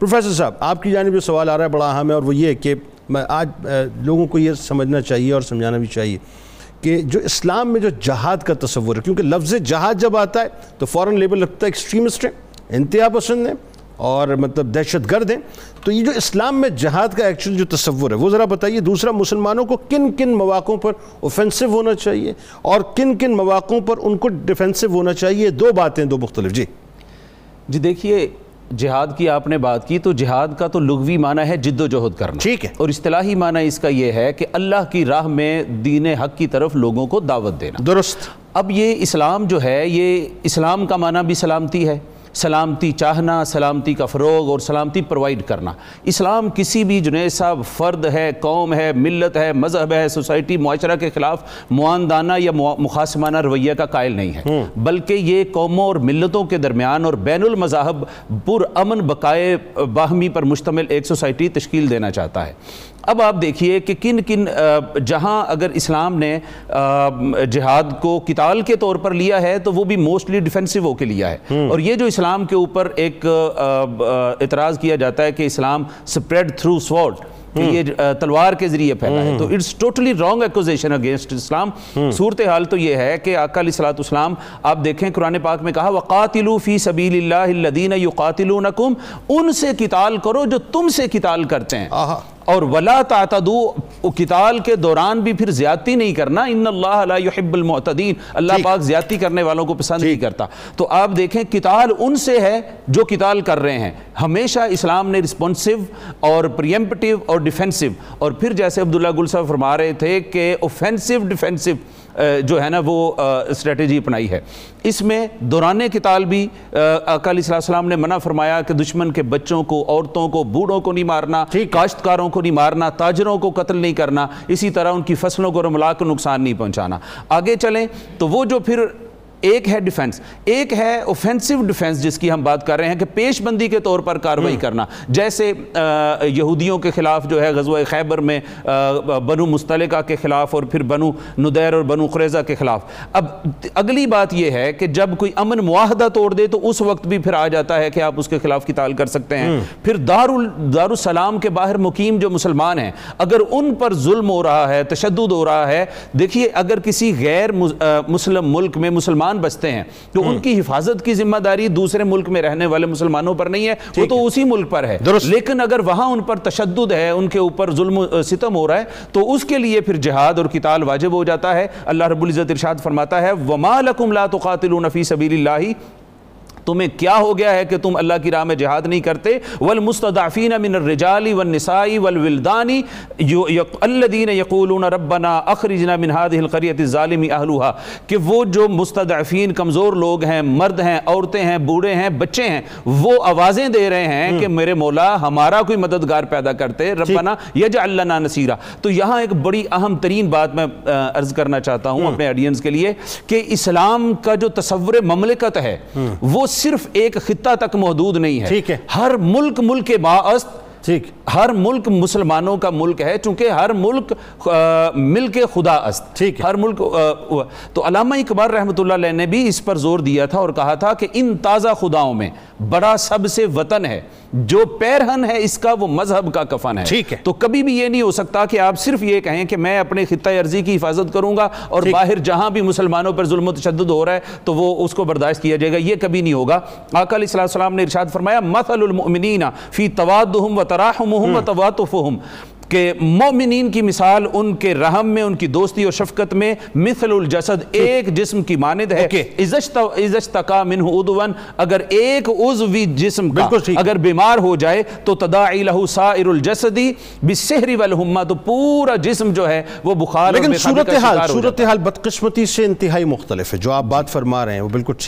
Professor صاحب، آپ کی جانب جو سوال آ رہا ہے بڑا اہم ہے اور وہ یہ ہے کہ میں آج لوگوں کو یہ سمجھنا چاہیے اور سمجھانا بھی چاہیے کہ جو اسلام میں جو جہاد کا تصور ہے، کیونکہ لفظ جہاد جب آتا ہے تو فوراً لیبل لگتا ہے ایکسٹریمسٹ ہیں، انتہا پسند ہیں اور مطلب دہشت گرد ہیں۔ تو یہ جو اسلام میں جہاد کا ایکچول جو تصور ہے، وہ ذرا بتائیے دوسرا مسلمانوں کو کن کن مواقعوں پر اوفینسو ہونا چاہیے اور کن کن مواقعوں پر ان کو ڈیفینسو ہونا چاہیے؟ دو باتیں، دو مختلف جی۔ جی دیکھیے جہاد کی آپ نے بات کی تو جہاد کا تو لغوی معنی ہے جد و جہد کرنا۔ ٹھیک ہے۔ اور اصطلاحی معنی اس کا یہ ہے کہ اللہ کی راہ میں دین حق کی طرف لوگوں کو دعوت دینا۔ درست۔ اب یہ اسلام جو ہے یہ اسلام کا معنی بھی سلامتی ہے۔ سلامتی چاہنا سلامتی کا فروغ اور سلامتی پروائیڈ کرنا۔ اسلام کسی بھی جنید صاحب فرد ہے قوم ہے ملت ہے مذہب ہے سوسائٹی معاشرہ کے خلاف معاندانہ یا مخاسمانہ رویہ کا قائل نہیں ہے۔ بلکہ یہ قوموں اور ملتوں کے درمیان اور بین المذاہب پر امن بقائے باہمی پر مشتمل ایک سوسائٹی تشکیل دینا چاہتا ہے۔ اب آپ دیکھیے کہ کن کن جہاں اگر اسلام نے جہاد کو قتال کے طور پر لیا ہے تو وہ بھی موسٹلی ڈیفنسو ہو کے لیا ہے۔ اور یہ جو اسلام کے اوپر ایک اعتراض کیا جاتا ہے کہ اسلام سپریڈ تھرو سوارڈ کہ یہ تلوار کے ذریعے پھیلا ہے۔ تو it's totally wrong accusation against Islam. صورتحال تو یہ ہے کہ آقا علیہ السلام آپ دیکھیں قرآن پاک میں کہا وَقَاتِلُوا فِي سَبِيلِ اللَّهِ الَّذِينَ يُقَاتِلُونَكُمْ ان سے قتال کرو جو تم سے قتال کرتے ہیں۔ اور ولا تعتدو قتال کے دوران بھی پھر زیادتی نہیں کرنا ان اللہ لا يحب المعتدین اللہ پاک زیادتی کرنے والوں کو پسند نہیں کرتا۔ تو آپ دیکھیں قتال ان سے ہے جو قتال کر رہے ہیں۔ ہمیشہ اسلام نے رسپونسو اور پریمپٹیو اور ڈیفنسو اور پھر جیسے عبداللہ گل صاحب فرما رہے تھے کہ اوفینسو ڈیفنسو جو ہے نا وہ اسٹریٹجی اپنائی ہے۔ اس میں دوران قتال بھی آقا علیہ السلام نے منع فرمایا کہ دشمن کے بچوں کو عورتوں کو بوڑھوں کو نہیں مارنا کاشتکاروں کو نہیں مارنا تاجروں کو قتل نہیں کرنا اسی طرح ان کی فصلوں کو رملا کو نقصان نہیں پہنچانا۔ آگے چلیں تو وہ جو پھر ایک ہے ڈیفنس ایک ہے اوفینسو ڈیفنس جس کی ہم بات کر رہے ہیں کہ پیش بندی کے طور پر کاروائی کرنا۔ جیسے یہودیوں کے خلاف جو ہے غزوہ خیبر میں بنو مستلقہ کے خلاف اور پھر بنو ندیر اور بنو خریزہ کے خلاف۔ اب اگلی بات یہ ہے کہ جب کوئی امن معاہدہ توڑ دے تو اس وقت بھی پھر آ جاتا ہے کہ آپ اس کے خلاف قتال کر سکتے ہیں۔ پھر دار دار السلام کے باہر مقیم جو مسلمان ہیں اگر ان پر ظلم ہو رہا ہے تشدد ہو رہا ہے دیکھیے اگر کسی غیر مسلم ملک میں مسلمان مسلمان بستے ہیں تو ان کی حفاظت کی ذمہ داری دوسرے ملک میں رہنے والے مسلمانوں پر نہیں ہے وہ تو اسی ملک پر ہے۔ لیکن اگر وہاں ان پر تشدد ہے ان کے اوپر ظلم ستم ہو رہا ہے تو اس کے لیے پھر جہاد اور قتال واجب ہو جاتا ہے۔ اللہ رب العزت ارشاد فرماتا ہے وَمَا لَكُمْ لَا تُقَاتِلُونَ فِي سَبِيلِ اللَّهِ تمہیں کیا ہو گیا ہے کہ تم اللہ کی راہ میں جہاد نہیں کرتے؟ والمستضعفین من الرجال والنساء والولدان الذين يقولون ربنا اخرجنا من هذه القريه الظالم اهلها کہ وہ جو مستضعفین کمزور لوگ ہیں مرد ہیں عورتیں ہیں بوڑھے ہیں بچے ہیں وہ آوازیں دے رہے ہیں کہ میرے مولا ہمارا کوئی مددگار پیدا کرتے ربنا یجعل لنا نصیرا۔ تو یہاں ایک بڑی اہم ترین بات میں عرض کرنا چاہتا ہوں اپنے آڈینس کے لیے کہ اسلام کا جو تصور مملکت ہے وہ صرف ایک خطہ تک محدود نہیں ہے۔ ہر ملک ملک کے باعث ہر ملک مسلمانوں کا ملک ہے چونکہ ہر ملک مل کے خدا است۔ ہر ملک تو علامہ اقبال رحمۃ اللہ علیہ نے بھی اس پر زور دیا تھا اور کہا تھا کہ ان تازہ خداؤں میں بڑا سب سے وطن ہے۔ جو پیرہن ہے اس کا وہ مذہب کا کفن ہے۔ تو کبھی بھی یہ نہیں ہو سکتا کہ آپ صرف یہ کہیں کہ میں اپنے خطہ عرضی کی حفاظت کروں گا اور باہر جہاں بھی مسلمانوں پر ظلم و تشدد ہو رہا ہے تو وہ اس کو برداشت کیا جائے گا۔ یہ کبھی نہیں ہوگا۔ آقا علیہ السلام نے ارشاد فرمایا مثل المؤمنین فی توادہم و تراحمہم و تواتفہم کہ مومنین کی مثال ان کے رحم میں ان کی دوستی اور شفقت میں مثل الجسد ایک جسم کی ماند ہے۔ ازشتقا منہ ادوان اگر ایک عضوی جسم کا اگر بیمار ہو جائے تو تداعی لہو سائر الجسدی بسحری والہمہ تو پورا جسم جو ہے وہ بخار لیکن صورتحال صورتحال بدقسمتی سے انتہائی مختلف ہے۔ جو آپ بات فرما رہے ہیں وہ بالکل